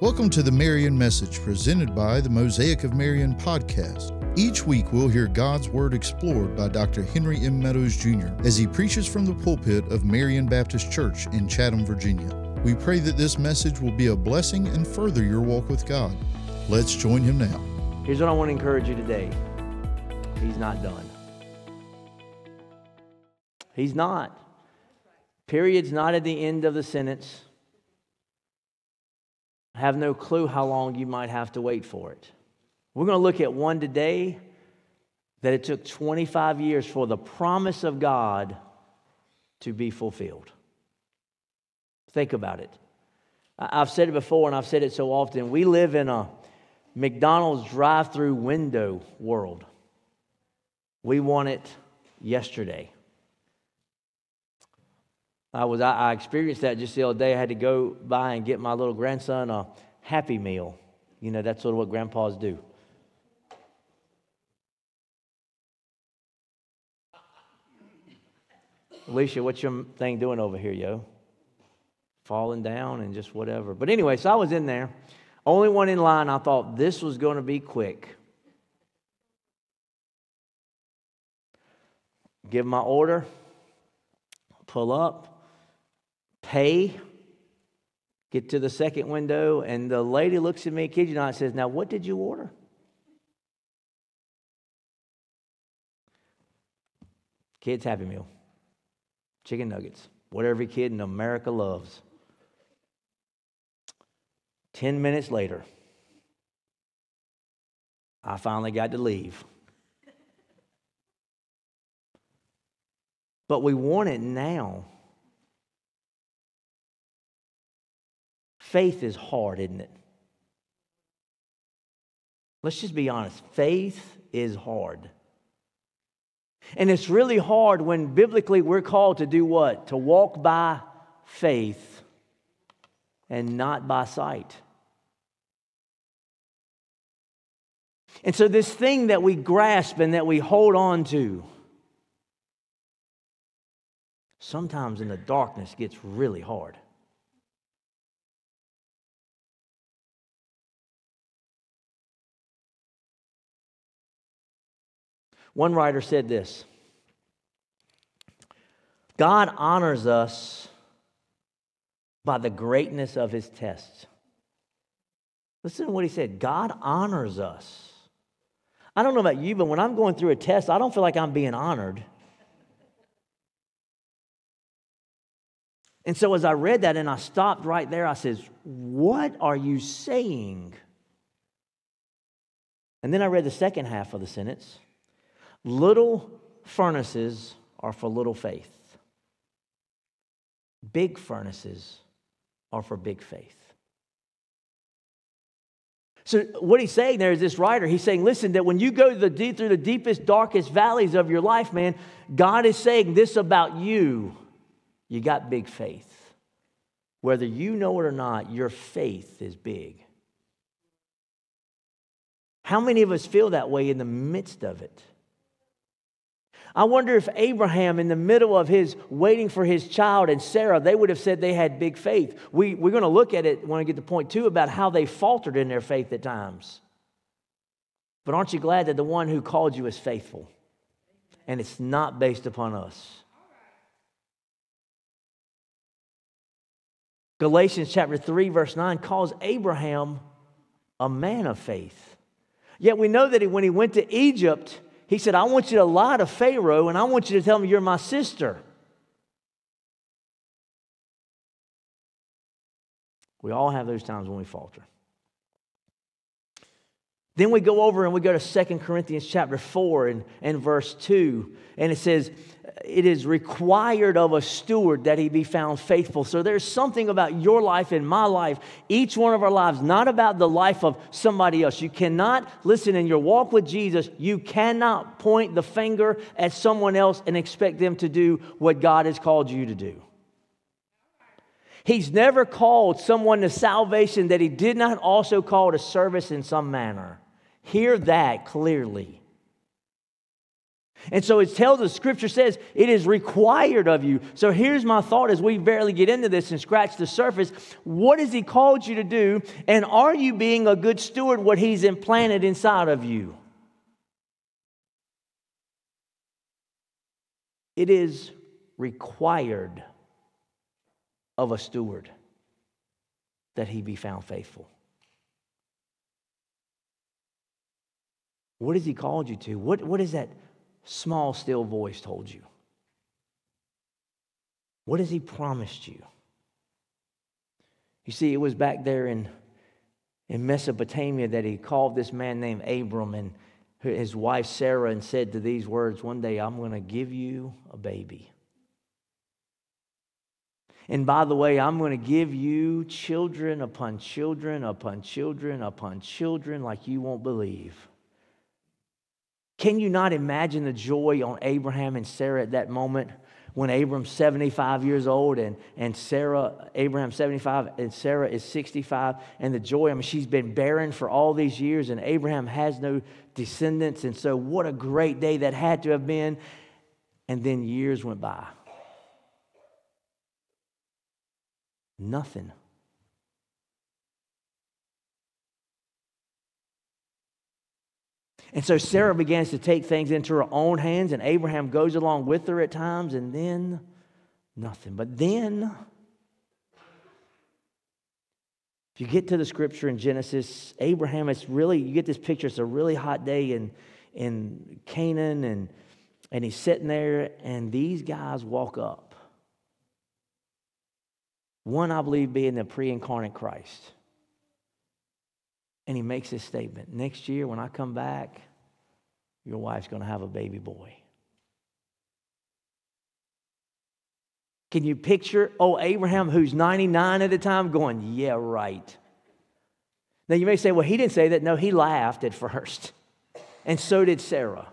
Welcome to the Marion Message presented by the Mosaic of Marion podcast. Each week, we'll hear God's Word explored by Dr. Henry M. Meadows Jr. as he preaches from the pulpit of Marion Baptist Church in Chatham, Virginia. We pray that this message will be a blessing and further your walk with God. Let's join him now. Here's what I want to encourage you today He's not done. He's not. Period's not at the end of the sentence. I have no clue how long you might have to wait for it. We're going to look at one today that it took 25 years for the promise of God to be fulfilled. Think about it. I've said it before and I've said it so often. We live in a McDonald's drive through window world. We want it yesterday. I was I, experienced that just the other day. I had to go by and get my little grandson a Happy Meal. You know, that's sort of what grandpas do. Alicia, what's your thing doing over here, yo? Falling down and just whatever. But anyway, so I was in there. Only one in line. I thought this was going to be quick. Give my order, pull up, pay, get to the second window, and the lady looks at me, kid you not, and says, Now, what did you order? Kids Happy Meal, chicken nuggets, what every kid in America loves. 10 minutes later, I finally got to leave. But we want it now. Faith is hard, isn't it? Let's just be honest. Faith is hard. And it's really hard when biblically we're called to do what? To walk by faith and not by sight. And so, this thing that we grasp and that we hold on to, sometimes in the darkness gets really hard. One writer said this God honors us by the greatness of his tests. Listen to what he said God honors us. I don't know about you, but when I'm going through a test, I don't feel like I'm being honored. And so as I read that and I stopped right there, I says, What are you saying? And then I read the second half of the sentence. Little furnaces are for little faith, big furnaces are for big faith. So, what he's saying there is this writer, he's saying, listen, that when you go through the deepest, darkest valleys of your life, man, God is saying this about you. You got big faith. Whether you know it or not, your faith is big. How many of us feel that way in the midst of it? I wonder if Abraham, in the middle of his waiting for his child, and Sarah, they would have said they had big faith. We, we're going to look at it when I get to point two about how they faltered in their faith at times. But aren't you glad that the one who called you is faithful? And it's not based upon us. Galatians chapter 3, verse 9 calls Abraham a man of faith. Yet we know that when he went to Egypt, he said, I want you to lie to Pharaoh and I want you to tell me you're my sister. We all have those times when we falter. Then we go over and we go to Second Corinthians chapter 4 and, and verse 2. And it says, It is required of a steward that he be found faithful. So there's something about your life and my life, each one of our lives, not about the life of somebody else. You cannot, listen, in your walk with Jesus, you cannot point the finger at someone else and expect them to do what God has called you to do. He's never called someone to salvation that he did not also call to service in some manner. Hear that clearly. And so it tells us, scripture says, it is required of you. So here's my thought as we barely get into this and scratch the surface. What has he called you to do? And are you being a good steward what he's implanted inside of you? It is required of a steward that he be found faithful. What has he called you to? What, what has that? small, still voice told you? What has he promised you? You see, it was back there in, in Mesopotamia that he called this man named Abram and his wife Sarah and said to these words, One day I'm going to give you a baby. And by the way, I'm going to give you children upon children upon children upon children like you won't believe. Can you not imagine the joy on Abraham and Sarah at that moment when Abram's 75 years old and, and Sarah, Abraham 75 and Sarah is 65 and the joy, I mean, she's been barren for all these years and Abraham has no descendants. And so what a great day that had to have been. And then years went by. Nothing. And so Sarah begins to take things into her own hands, and Abraham goes along with her at times, and then nothing. But then, if you get to the scripture in Genesis, Abraham, it's really, you get this picture, it's a really hot day in, in Canaan, and, and he's sitting there, and these guys walk up. One, I believe, being the pre incarnate Christ. And he makes this statement Next year, when I come back, your wife's going to have a baby boy. Can you picture, oh, Abraham, who's 99 at the time, going, yeah, right. Now you may say, well, he didn't say that. No, he laughed at first. And so did Sarah.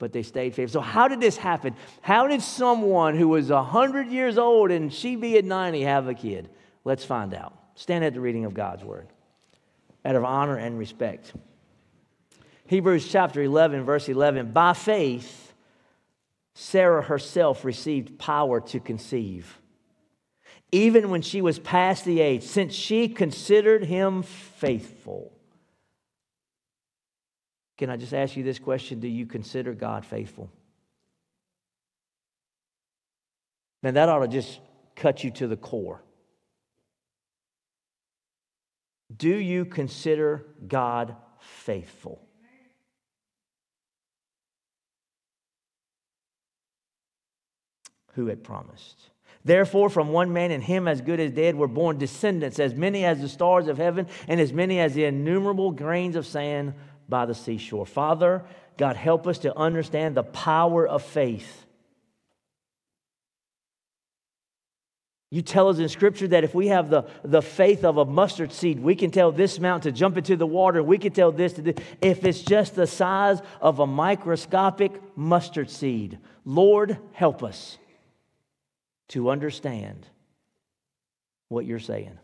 But they stayed faithful. So, how did this happen? How did someone who was 100 years old and she be at 90 have a kid? Let's find out. Stand at the reading of God's word out of honor and respect. Hebrews chapter 11, verse 11. By faith, Sarah herself received power to conceive, even when she was past the age, since she considered him faithful. Can I just ask you this question? Do you consider God faithful? Now, that ought to just cut you to the core. Do you consider God faithful? Who had promised. Therefore, from one man and him as good as dead were born descendants, as many as the stars of heaven and as many as the innumerable grains of sand by the seashore. Father, God, help us to understand the power of faith You tell us in Scripture that if we have the, the faith of a mustard seed, we can tell this mountain to jump into the water. We can tell this to do. If it's just the size of a microscopic mustard seed, Lord, help us to understand what you're saying.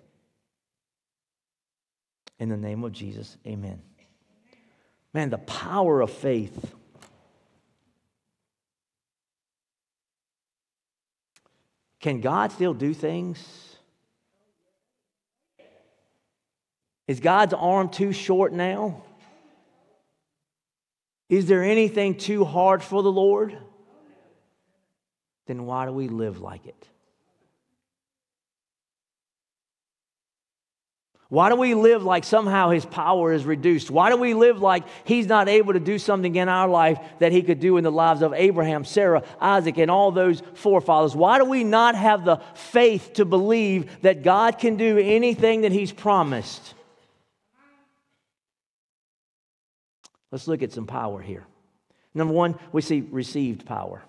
In the name of Jesus, amen. Man, the power of faith. Can God still do things? Is God's arm too short now? Is there anything too hard for the Lord? Then why do we live like it? Why do we live like somehow his power is reduced? Why do we live like he's not able to do something in our life that he could do in the lives of Abraham, Sarah, Isaac, and all those forefathers? Why do we not have the faith to believe that God can do anything that he's promised? Let's look at some power here. Number one, we see received power.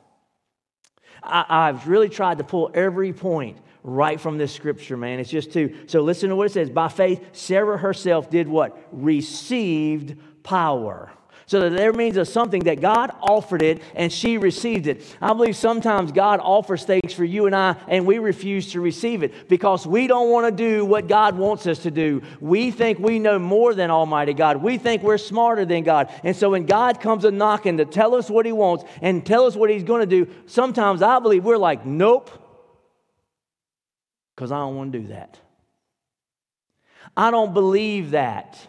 I, have really tried to pull every point right from this scripture, man. It's just two. So listen to what it says. By faith, Sarah herself did what? Received power. So that there means of something that God offered it and she received it. I believe sometimes God offers things for you and I, and we refuse to receive it because we don't want to do what God wants us to do. We think we know more than Almighty God. We think we're smarter than God. And so when God comes a knocking to tell us what He wants and tell us what He's going to do, sometimes I believe we're like, nope, because I don't want to do that. I don't believe that.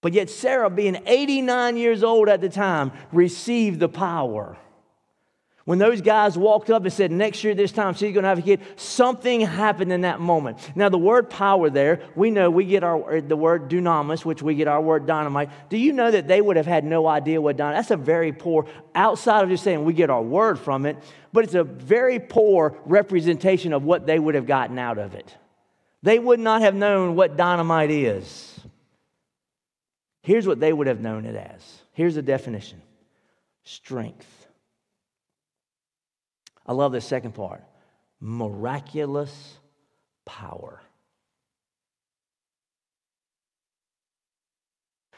But yet, Sarah, being 89 years old at the time, received the power. When those guys walked up and said, Next year, this time, she's going to have a kid, something happened in that moment. Now, the word power there, we know we get our, the word dunamis, which we get our word dynamite. Do you know that they would have had no idea what dynamite That's a very poor, outside of just saying we get our word from it, but it's a very poor representation of what they would have gotten out of it. They would not have known what dynamite is. Here's what they would have known it as. Here's the definition strength. I love the second part miraculous power.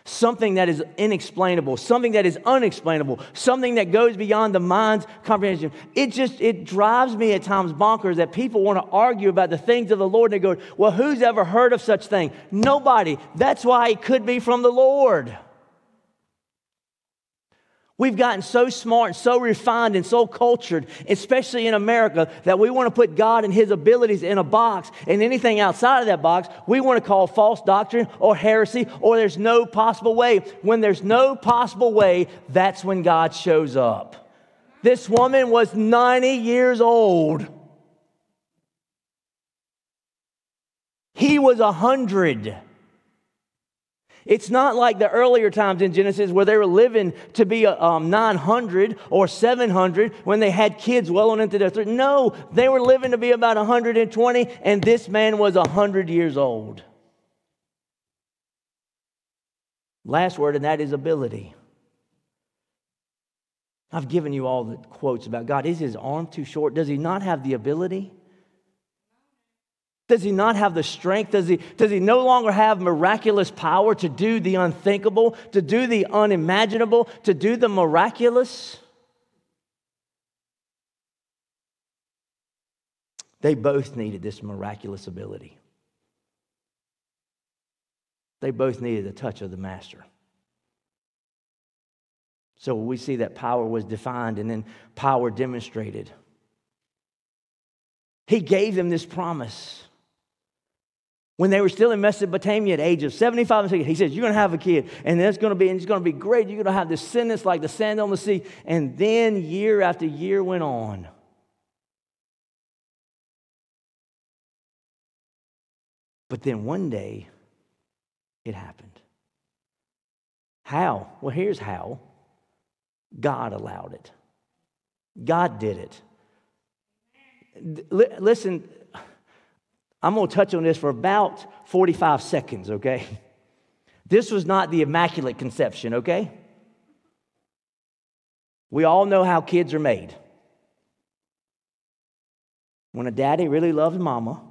something that is inexplainable, something that is unexplainable, something that goes beyond the mind's comprehension. It just it drives me at times bonkers that people want to argue about the things of the Lord and they go, "Well, who's ever heard of such thing?" Nobody. That's why it could be from the Lord. We've gotten so smart and so refined and so cultured, especially in America, that we want to put God and His abilities in a box, and anything outside of that box, we want to call false doctrine or heresy, or there's no possible way. When there's no possible way, that's when God shows up. This woman was 90 years old. He was 100. It's not like the earlier times in Genesis where they were living to be um, 900 or 700 when they had kids well on into their 30s. No, they were living to be about 120, and this man was 100 years old. Last word, and that is ability. I've given you all the quotes about God. Is his arm too short? Does he not have the ability? Does he not have the strength? Does he, does he no longer have miraculous power to do the unthinkable, to do the unimaginable, to do the miraculous? They both needed this miraculous ability. They both needed the touch of the Master. So we see that power was defined and then power demonstrated. He gave them this promise when they were still in Mesopotamia at age of 75 and 60, he says, You're going to have a kid, and it's going to be, and it's going to be great. You're going to have descendants like the sand on the sea. And then year after year went on. But then one day, it happened. How? Well, here's how God allowed it. God did it. Listen, I'm going to touch on this for about 45 seconds, okay? This was not the Immaculate Conception, okay? We all know how kids are made. When a daddy really loves mama,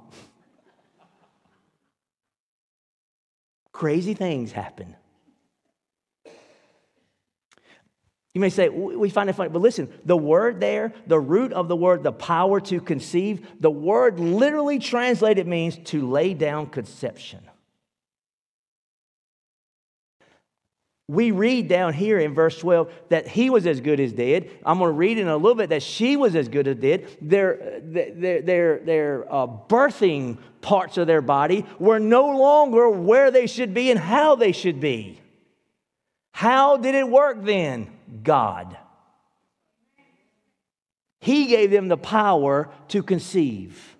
crazy things happen. You may say, we find it funny, but listen, the word there, the root of the word, the power to conceive, the word literally translated means to lay down conception. We read down here in verse 12 that he was as good as dead. I'm going to read in a little bit that she was as good as dead. Their, their, their, their uh, birthing parts of their body were no longer where they should be and how they should be. How did it work then? God. He gave them the power to conceive.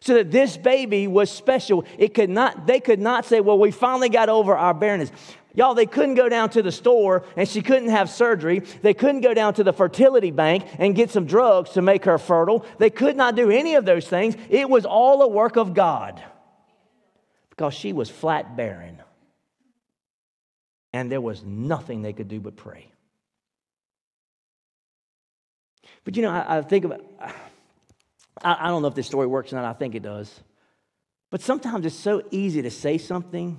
So that this baby was special. It could not, they could not say, well, we finally got over our barrenness. Y'all, they couldn't go down to the store and she couldn't have surgery. They couldn't go down to the fertility bank and get some drugs to make her fertile. They could not do any of those things. It was all a work of God because she was flat barren and there was nothing they could do but pray. But you know, I, I think about, I, I don't know if this story works or not, I think it does. But sometimes it's so easy to say something,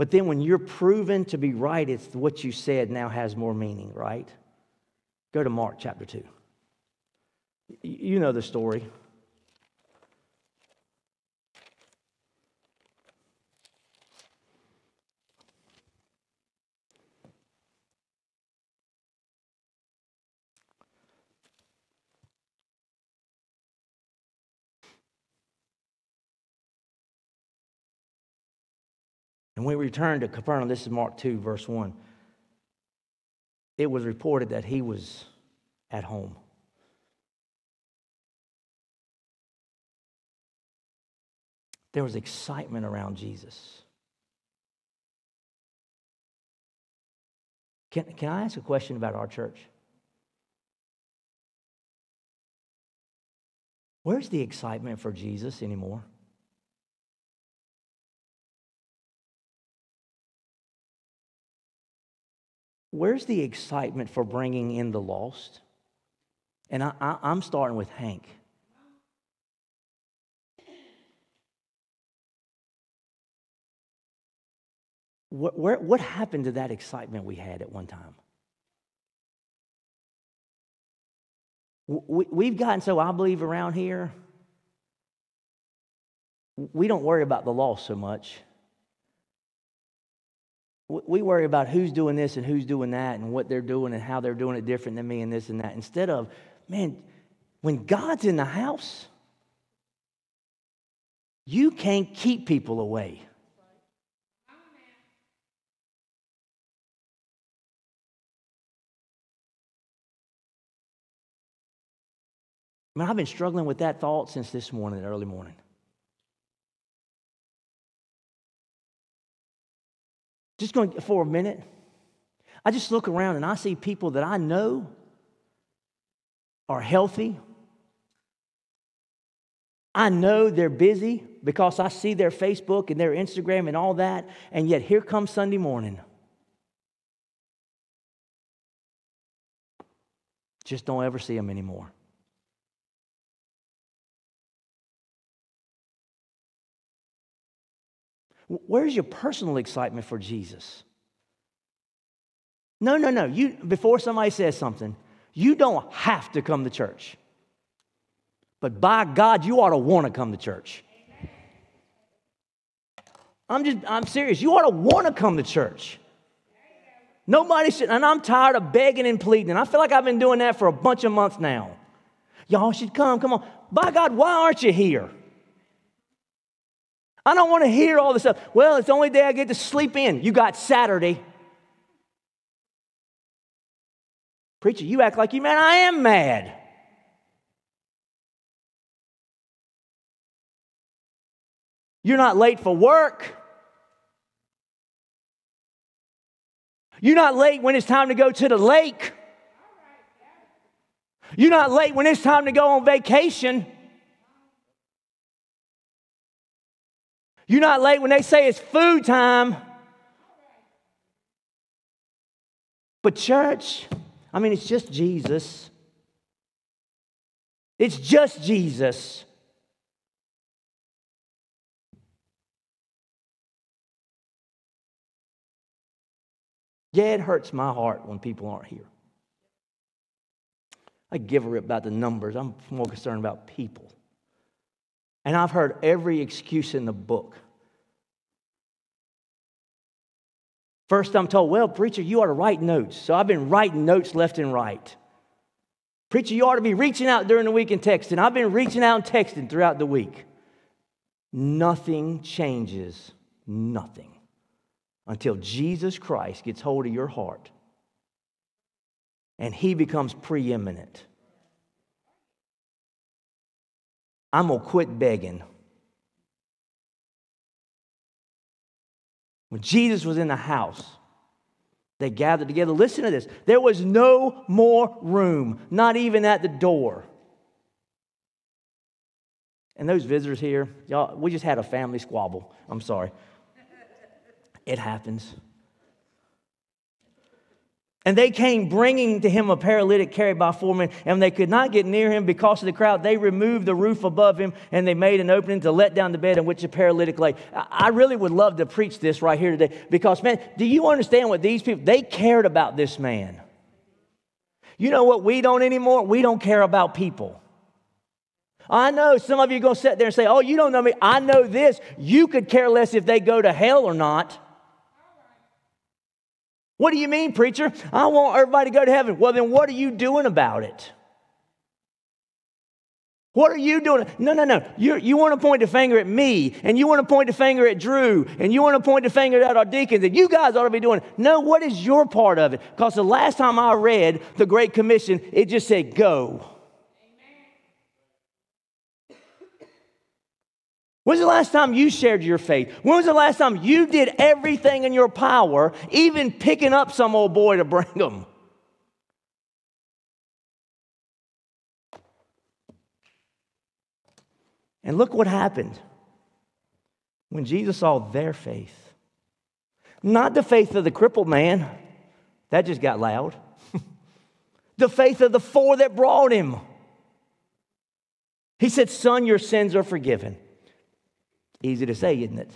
But then when you're proven to be right, it's what you said now has more meaning, right? Go to Mark chapter 2. You know the story. And when we return to Capernaum, this is Mark 2, verse 1, it was reported that he was at home. There was excitement around Jesus. Can, can I ask a question about our church? Where's the excitement for Jesus anymore? Where's the excitement for bringing in the lost? And I, I, am starting with Hank. What, where, what happened to that excitement we had at one time? We, we've gotten so, I believe, around here, we don't worry about the loss so much we worry about who's doing this and who's doing that and what they're doing and how they're doing it different than me and this and that. Instead of, man, when God's in the house, you can't keep people away. I mean, I've been struggling with that thought since this morning, early morning. Just going for a minute. I just look around and I see people that I know are healthy. I know they're busy because I see their Facebook and their Instagram and all that, and yet here comes Sunday morning. Just don't ever see them anymore. Where's your personal excitement for Jesus? No, no, no. You before somebody says something, you don't have to come to church. But by God, you ought to want to come to church. I'm just I'm serious. You ought to want to come to church. Nobody should, and I'm tired of begging and pleading. I feel like I've been doing that for a bunch of months now. Y'all should come, come on. By God, why aren't you here? I don't want to hear all this stuff. Well, it's the only day I get to sleep in. You got Saturday. Preacher, you act like you man. I am mad. You're not late for work. You're not late when it's time to go to the lake. You're not late when it's time to go on vacation. You're not late when they say it's food time. But, church, I mean, it's just Jesus. It's just Jesus. Yeah, it hurts my heart when people aren't here. I give a rip about the numbers. I'm more concerned about people. And I've heard every excuse in the book. First, I'm told, well, preacher, you ought to write notes. So I've been writing notes left and right. Preacher, you ought to be reaching out during the week and texting. I've been reaching out and texting throughout the week. Nothing changes, nothing, until Jesus Christ gets hold of your heart and he becomes preeminent. I'm going to quit begging. When Jesus was in the house, they gathered together. Listen to this. There was no more room, not even at the door. And those visitors here, y'all, we just had a family squabble. I'm sorry. It happens. And they came bringing to him a paralytic carried by four men, and they could not get near him because of the crowd. They removed the roof above him, and they made an opening to let down the bed in which the paralytic lay. I really would love to preach this right here today because, man, do you understand what these people, they cared about this man. You know what we don't anymore? We don't care about people. I know some of you are going to sit there and say, Oh, you don't know me. I know this. You could care less if they go to hell or not. What do you mean, preacher? I want everybody to go to heaven. Well, then what are you doing about it? What are you doing? No, no, no. you you want to point the finger at me, and you want to point the finger at Drew, and you want to point the finger at our deacons, and you guys ought to be doing it. No, what is your part of it? Because the last time I read the Great Commission, it just said, go. When's the last time you shared your faith? When was the last time you did everything in your power, even picking up some old boy to bring him? And look what happened when Jesus saw their faith. Not the faith of the crippled man, that just got loud. the faith of the four that brought him. He said, Son, your sins are forgiven. Easy to say, isn't it?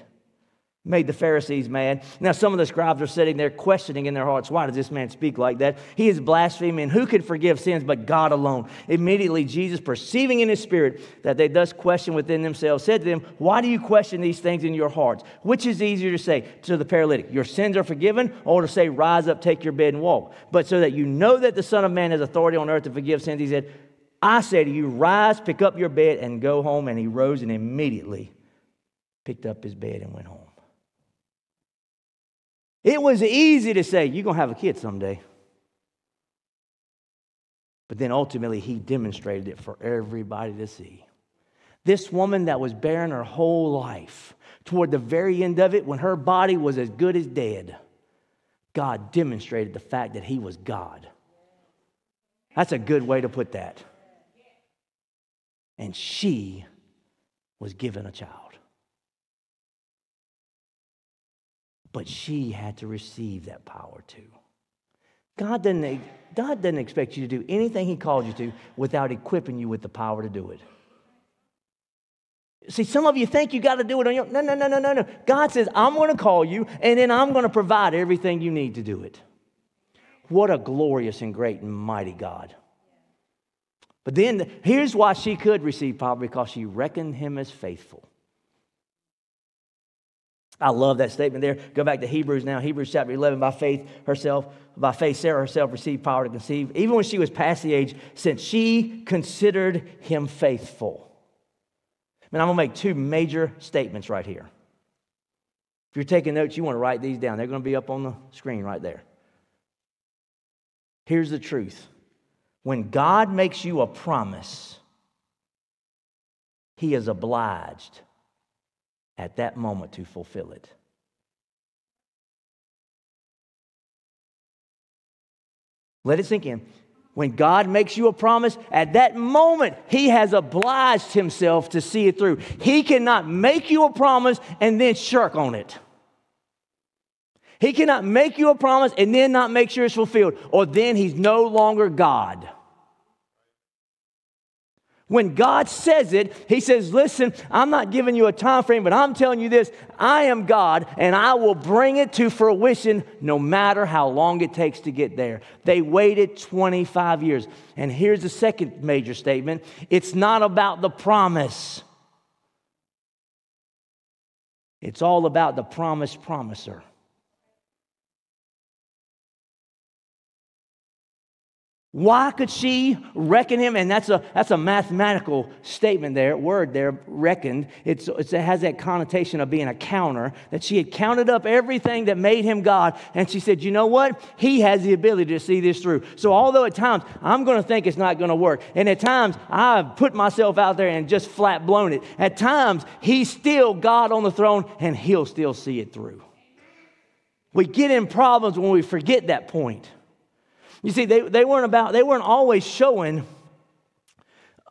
Made the Pharisees mad. Now, some of the scribes are sitting there questioning in their hearts, why does this man speak like that? He is blaspheming. Who can forgive sins but God alone? Immediately, Jesus, perceiving in his spirit that they thus question within themselves, said to them, Why do you question these things in your hearts? Which is easier to say to the paralytic, Your sins are forgiven, or to say, Rise up, take your bed, and walk? But so that you know that the Son of Man has authority on earth to forgive sins, he said, I say to you, Rise, pick up your bed, and go home. And he rose and immediately picked up his bed and went home. It was easy to say, You're going to have a kid someday. But then ultimately, he demonstrated it for everybody to see. This woman that was barren her whole life, toward the very end of it, when her body was as good as dead, God demonstrated the fact that he was God. That's a good way to put that. And she was given a child. But she had to receive that power too. God doesn't, God doesn't expect you to do anything He called you to without equipping you with the power to do it. See, some of you think you got to do it on your own. no, no, no, no, no, no. God says, I'm going to call you, and then I'm going to provide everything you need to do it. What a glorious and great and mighty God. But then here's why she could receive power because she reckoned him as faithful. I love that statement there. Go back to Hebrews now. Hebrews chapter 11. By faith herself, by faith Sarah herself received power to conceive, even when she was past the age, since she considered him faithful. Man, I'm going to make two major statements right here. If you're taking notes, you want to write these down. They're going to be up on the screen right there. Here's the truth when God makes you a promise, he is obliged at that moment to fulfill it. Let it sink in. When God makes you a promise, at that moment, He has obliged Himself to see it through. He cannot make you a promise and then shirk on it. He cannot make you a promise and then not make sure it's fulfilled, or then He's no longer God. When God says it, He says, Listen, I'm not giving you a time frame, but I'm telling you this I am God, and I will bring it to fruition no matter how long it takes to get there. They waited 25 years. And here's the second major statement it's not about the promise, it's all about the promise promiser. Why could she reckon him? And that's a, that's a mathematical statement there, word there, reckoned. It's, it's, it has that connotation of being a counter, that she had counted up everything that made him God. And she said, You know what? He has the ability to see this through. So, although at times I'm going to think it's not going to work, and at times I've put myself out there and just flat blown it, at times He's still God on the throne and He'll still see it through. We get in problems when we forget that point. You see, they, they weren't about, they weren't always showing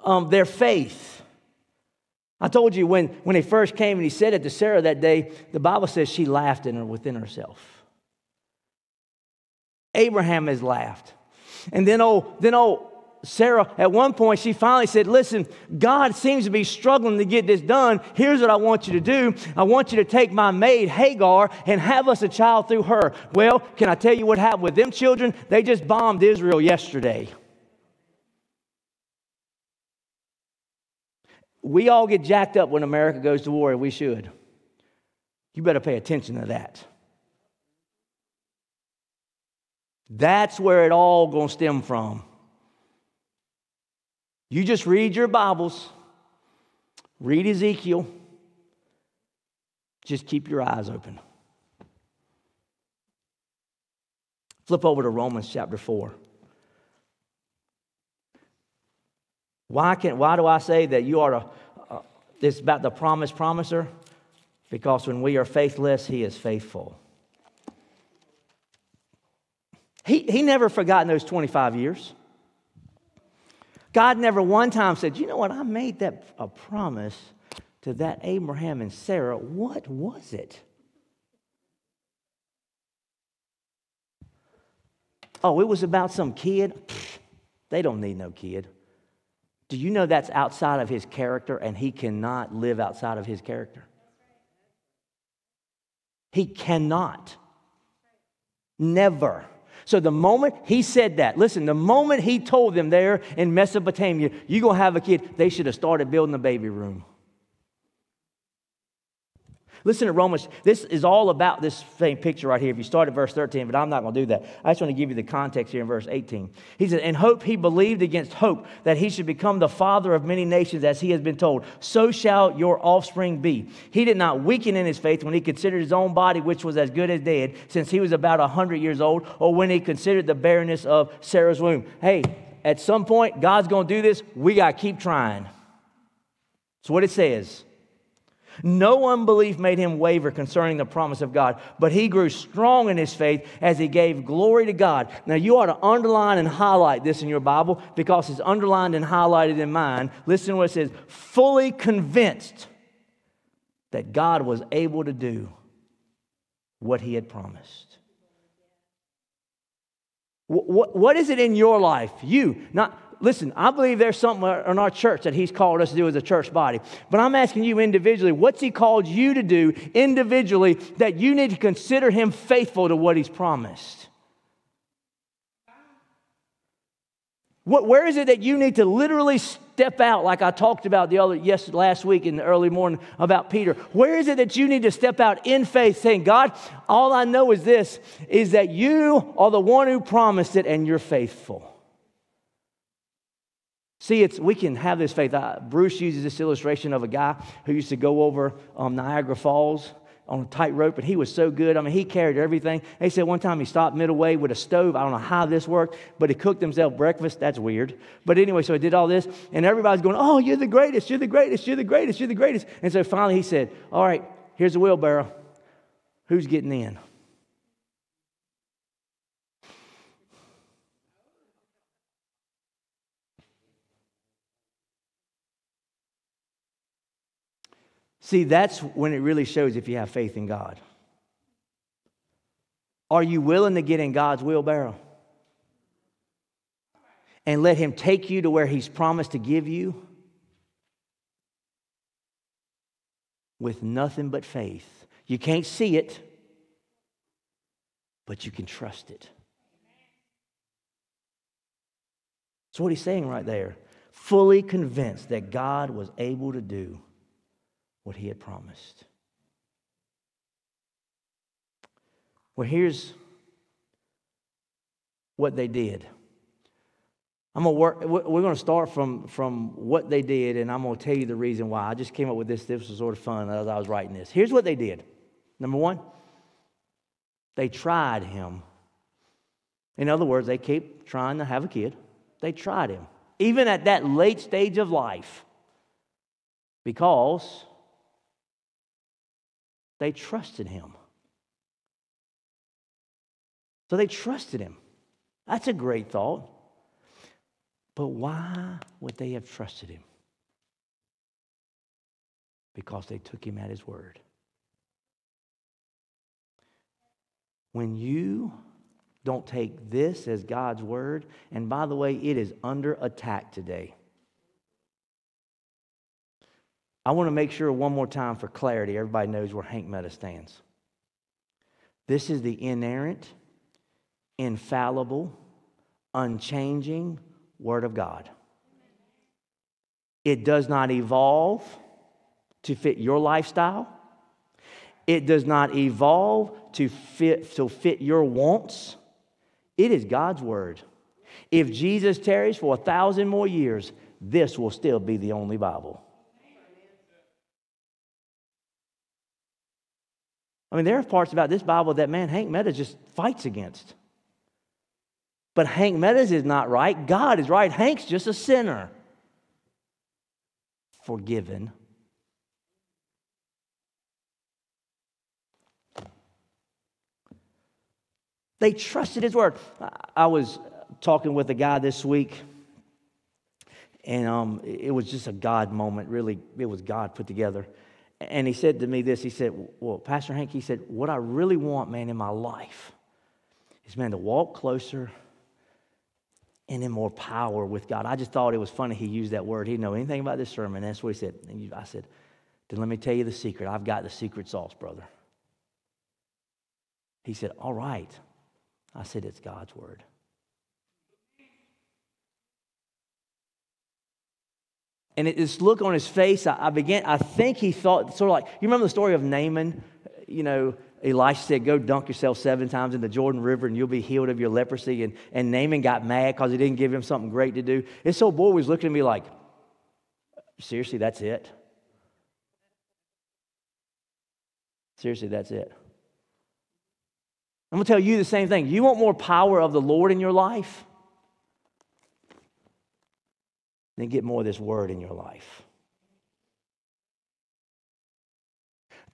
um, their faith. I told you when, when he first came and he said it to Sarah that day, the Bible says she laughed in her within herself. Abraham has laughed. And then, oh, then, oh, Sarah, at one point, she finally said, Listen, God seems to be struggling to get this done. Here's what I want you to do I want you to take my maid, Hagar, and have us a child through her. Well, can I tell you what happened with them children? They just bombed Israel yesterday. We all get jacked up when America goes to war, and we should. You better pay attention to that. That's where it all going to stem from. You just read your Bibles, read Ezekiel, just keep your eyes open. Flip over to Romans chapter 4. Why, can, why do I say that you are uh, this about the promise promiser? Because when we are faithless, he is faithful. He, he never forgotten those 25 years. God never one time said, You know what? I made that a promise to that Abraham and Sarah. What was it? Oh, it was about some kid? They don't need no kid. Do you know that's outside of his character and he cannot live outside of his character? He cannot. Never. So the moment he said that, listen, the moment he told them there in Mesopotamia, you're going to have a kid, they should have started building a baby room. Listen to Romans. This is all about this same picture right here. If you start at verse 13, but I'm not going to do that. I just want to give you the context here in verse 18. He said, In hope he believed against hope that he should become the father of many nations, as he has been told, so shall your offspring be. He did not weaken in his faith when he considered his own body, which was as good as dead, since he was about 100 years old, or when he considered the barrenness of Sarah's womb. Hey, at some point, God's going to do this. We got to keep trying. That's what it says. No unbelief made him waver concerning the promise of God, but he grew strong in his faith as he gave glory to God. Now, you ought to underline and highlight this in your Bible because it's underlined and highlighted in mine. Listen to what it says fully convinced that God was able to do what he had promised. What, what is it in your life? You, not listen, I believe there's something in our church that He's called us to do as a church body. But I'm asking you individually, what's He called you to do individually that you need to consider Him faithful to what He's promised? What, where is it that you need to literally step out, like I talked about the other yes last week in the early morning about Peter? Where is it that you need to step out in faith, saying, "God, all I know is this: is that you are the one who promised it, and you're faithful." See, it's, we can have this faith. Bruce uses this illustration of a guy who used to go over um, Niagara Falls on a tightrope, and he was so good. I mean, he carried everything. They said one time he stopped midway with a stove. I don't know how this worked, but he cooked himself breakfast. That's weird. But anyway, so he did all this, and everybody's going, Oh, you're the greatest, you're the greatest, you're the greatest, you're the greatest. And so finally he said, All right, here's a wheelbarrow. Who's getting in? See, that's when it really shows if you have faith in God. Are you willing to get in God's wheelbarrow? And let Him take you to where He's promised to give you? With nothing but faith. You can't see it, but you can trust it. That's what He's saying right there. Fully convinced that God was able to do what he had promised. Well, here's what they did. I'm gonna work, we're going to start from, from what they did, and I'm going to tell you the reason why. I just came up with this. This was sort of fun as I was writing this. Here's what they did. Number one, they tried him. In other words, they keep trying to have a kid. They tried him, even at that late stage of life, because they trusted him. So they trusted him. That's a great thought. But why would they have trusted him? Because they took him at his word. When you Don't take this as God's word. And by the way, it is under attack today. I want to make sure one more time for clarity, everybody knows where Hank Meadows stands. This is the inerrant, infallible, unchanging Word of God. It does not evolve to fit your lifestyle. It does not evolve to fit, to fit your wants. It is God's word. If Jesus tarries for a thousand more years, this will still be the only Bible. I mean, there are parts about this Bible that, man, Hank Meadows just fights against. But Hank Meadows is not right. God is right. Hank's just a sinner. Forgiven. They trusted his word. I was talking with a guy this week, and um, it was just a God moment. Really, it was God put together. And he said to me this He said, Well, Pastor Hank, he said, What I really want, man, in my life is, man, to walk closer and in more power with God. I just thought it was funny he used that word. He didn't know anything about this sermon. That's what he said. And I said, then let me tell you the secret. I've got the secret sauce, brother. He said, all right. I said, it's God's word. And this look on his face, I, began, I think he thought, sort of like, you remember the story of Naaman? You know, Elisha said, Go dunk yourself seven times in the Jordan River and you'll be healed of your leprosy. And, and Naaman got mad because he didn't give him something great to do. This old boy was looking at me like, Seriously, that's it? Seriously, that's it. I'm going to tell you the same thing. You want more power of the Lord in your life? Then get more of this word in your life.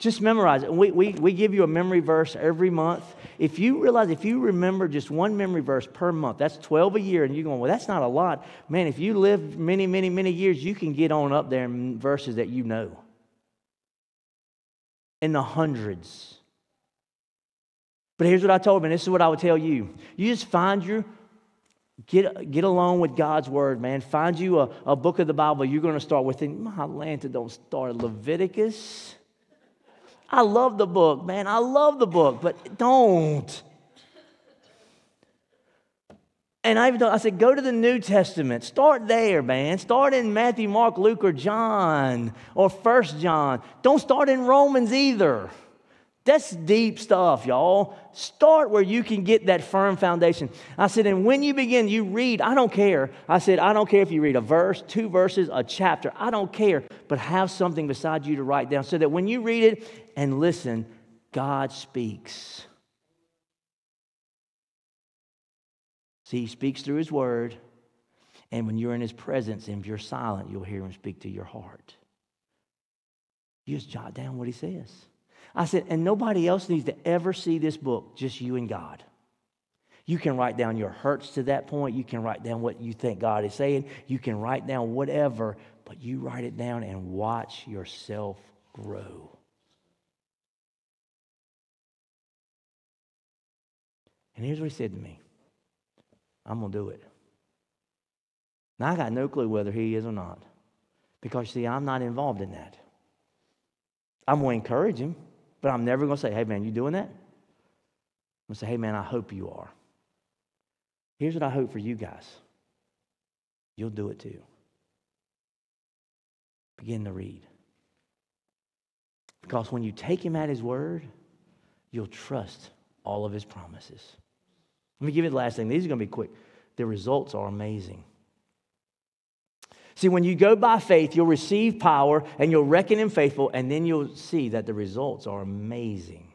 Just memorize it. We, we, we give you a memory verse every month. If you realize, if you remember just one memory verse per month, that's 12 a year, and you're going, well, that's not a lot. Man, if you live many, many, many years, you can get on up there in verses that you know. In the hundreds. But here's what I told him, and this is what I would tell you. You just find your Get, get along with God's word, man. Find you a, a book of the Bible you're going to start with. And my Lanta, don't start Leviticus. I love the book, man. I love the book, but don't. And I even done, I said, go to the New Testament. Start there, man. Start in Matthew, Mark, Luke, or John, or First John. Don't start in Romans either. That's deep stuff, y'all. Start where you can get that firm foundation. I said, and when you begin, you read, I don't care. I said, I don't care if you read a verse, two verses, a chapter, I don't care, but have something beside you to write down so that when you read it and listen, God speaks. See, He speaks through His Word, and when you're in His presence and if you're silent, you'll hear Him speak to your heart. You just jot down what He says. I said, and nobody else needs to ever see this book, just you and God. You can write down your hurts to that point. You can write down what you think God is saying. You can write down whatever, but you write it down and watch yourself grow. And here's what he said to me I'm going to do it. Now, I got no clue whether he is or not. Because, see, I'm not involved in that. I'm going to encourage him. But I'm never going to say, hey, man, you doing that? I'm going to say, hey, man, I hope you are. Here's what I hope for you guys you'll do it too. Begin to read. Because when you take him at his word, you'll trust all of his promises. Let me give you the last thing. These are going to be quick. The results are amazing. See, when you go by faith, you'll receive power and you'll reckon him faithful, and then you'll see that the results are amazing.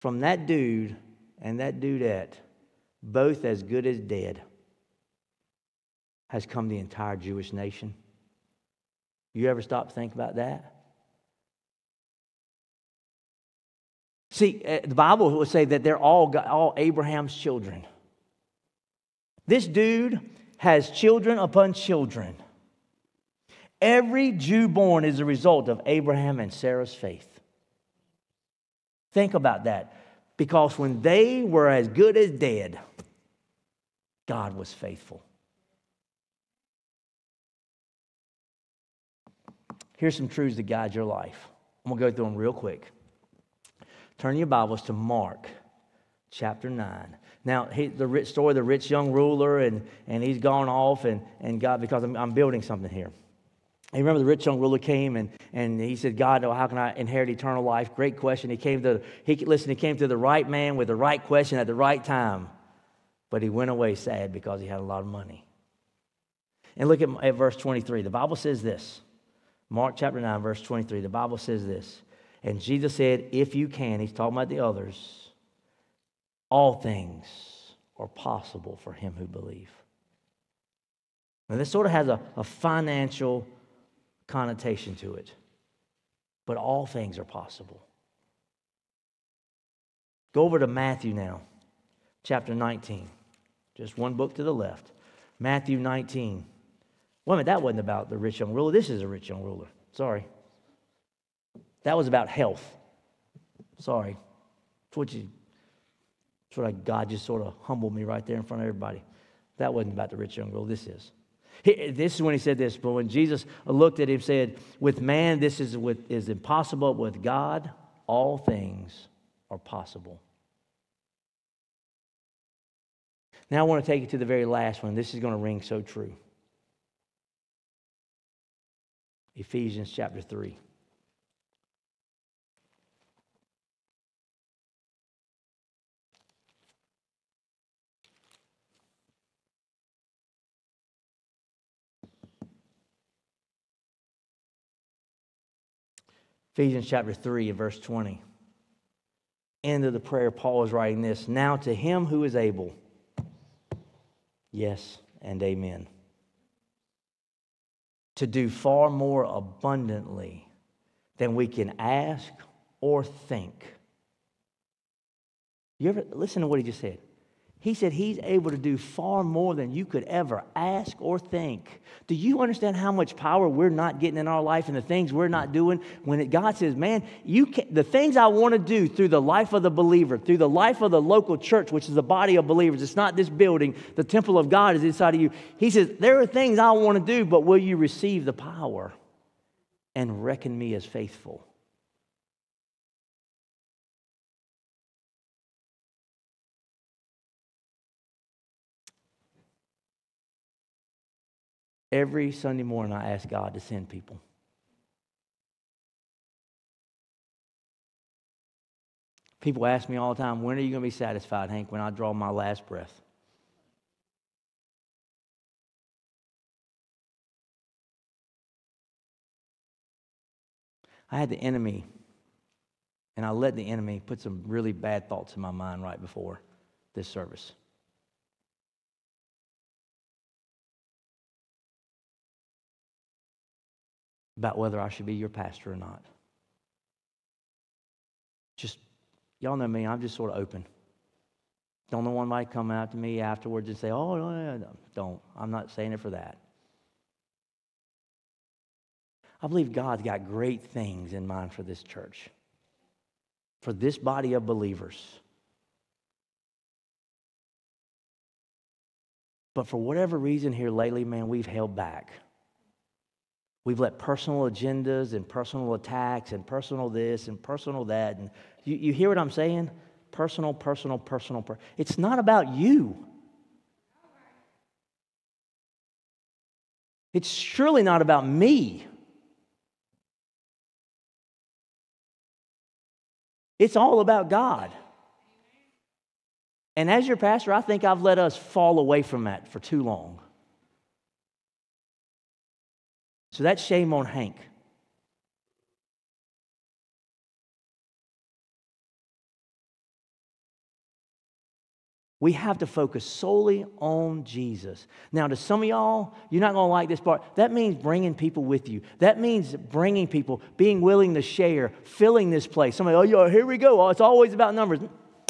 From that dude and that dudette, both as good as dead, has come the entire Jewish nation. You ever stop to think about that? See, uh, the Bible will say that they're all, all Abraham's children. This dude has children upon children. Every Jew born is a result of Abraham and Sarah's faith. Think about that. Because when they were as good as dead, God was faithful. Here's some truths to guide your life. I'm going to go through them real quick. Turn your Bibles to Mark chapter 9. Now, he, the rich story, the rich young ruler, and, and he's gone off, and, and God, because I'm, I'm building something here. You remember the rich young ruler came and, and he said, God, oh, how can I inherit eternal life? Great question. He came to, he, listen, he came to the right man with the right question at the right time, but he went away sad because he had a lot of money. And look at, at verse 23. The Bible says this Mark chapter 9, verse 23, the Bible says this. And Jesus said, If you can, he's talking about the others, all things are possible for him who believe. Now, this sort of has a, a financial connotation to it, but all things are possible. Go over to Matthew now, chapter 19. Just one book to the left. Matthew 19. Wait a minute, that wasn't about the rich young ruler. This is a rich young ruler. Sorry. That was about health. Sorry. That's what you, what I, God just sort of humbled me right there in front of everybody. That wasn't about the rich young girl. This is. He, this is when he said this. But when Jesus looked at him, said, "With man, this is with, is impossible. With God, all things are possible." Now I want to take you to the very last one. This is going to ring so true. Ephesians chapter 3. Ephesians chapter 3 and verse 20. End of the prayer, Paul is writing this Now to him who is able, yes and amen to do far more abundantly than we can ask or think. You ever listen to what he just said? He said he's able to do far more than you could ever ask or think. Do you understand how much power we're not getting in our life and the things we're not doing? When it, God says, man, you can, the things I want to do through the life of the believer, through the life of the local church, which is the body of believers, it's not this building, the temple of God is inside of you. He says, there are things I want to do, but will you receive the power and reckon me as faithful? Every Sunday morning, I ask God to send people. People ask me all the time, when are you going to be satisfied, Hank, when I draw my last breath? I had the enemy, and I let the enemy put some really bad thoughts in my mind right before this service. About whether I should be your pastor or not. Just, y'all know me, I'm just sort of open. Don't know one might come out to me afterwards and say, oh, no, no, no. don't. I'm not saying it for that. I believe God's got great things in mind for this church, for this body of believers. But for whatever reason here lately, man, we've held back. We've let personal agendas and personal attacks and personal this and personal that. And you, you hear what I'm saying? Personal, personal, personal. Per- it's not about you. It's surely not about me. It's all about God. And as your pastor, I think I've let us fall away from that for too long. So that's shame on Hank. We have to focus solely on Jesus. Now, to some of y'all, you're not going to like this part. That means bringing people with you. That means bringing people, being willing to share, filling this place. Somebody, oh, yeah, here we go. Oh, it's always about numbers.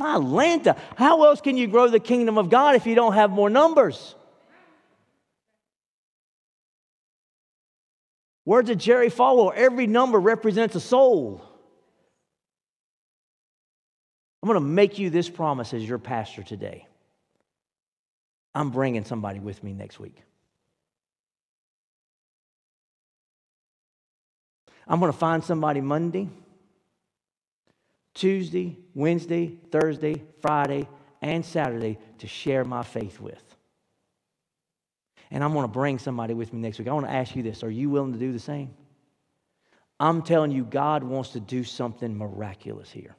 Atlanta, how else can you grow the kingdom of God if you don't have more numbers? Words of Jerry Falwell every number represents a soul. I'm going to make you this promise as your pastor today. I'm bringing somebody with me next week. I'm going to find somebody Monday, Tuesday, Wednesday, Thursday, Friday, and Saturday to share my faith with. And I'm going to bring somebody with me next week. I want to ask you this Are you willing to do the same? I'm telling you, God wants to do something miraculous here.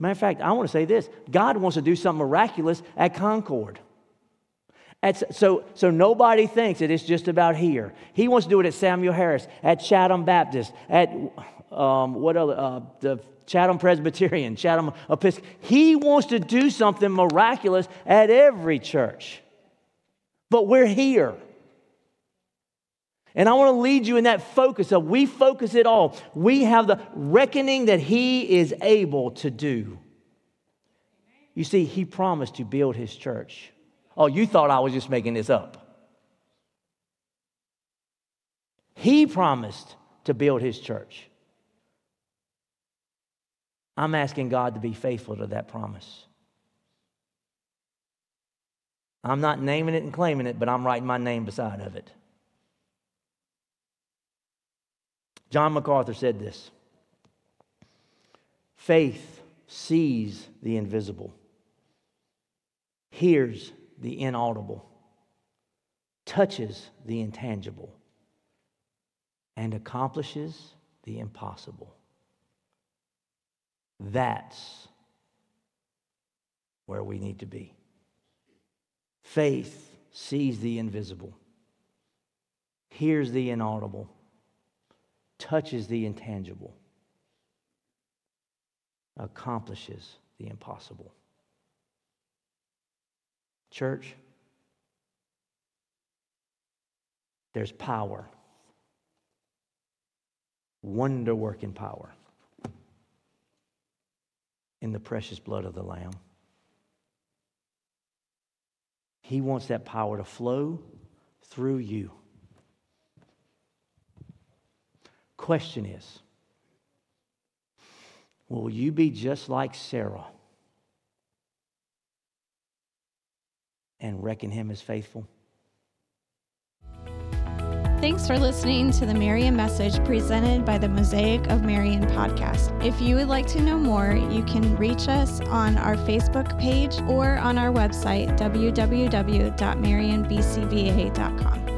Matter of fact, I want to say this God wants to do something miraculous at Concord. At, so, so nobody thinks that it's just about here. He wants to do it at Samuel Harris, at Chatham Baptist, at um, what other, uh, the Chatham Presbyterian, Chatham Episcopal. He wants to do something miraculous at every church. But we're here. And I want to lead you in that focus of we focus it all. We have the reckoning that He is able to do. You see, He promised to build His church. Oh, you thought I was just making this up. He promised to build His church. I'm asking God to be faithful to that promise. I'm not naming it and claiming it, but I'm writing my name beside of it. John MacArthur said this Faith sees the invisible, hears the inaudible, touches the intangible, and accomplishes the impossible. That's where we need to be. Faith sees the invisible, hears the inaudible touches the intangible, accomplishes the impossible. Church, there's power, wonder working power in the precious blood of the Lamb. He wants that power to flow through you. Question is Will you be just like Sarah and reckon him as faithful? Thanks for listening to the Marion message presented by the Mosaic of Marion podcast. If you would like to know more, you can reach us on our Facebook page or on our website, www.marionbcva.com.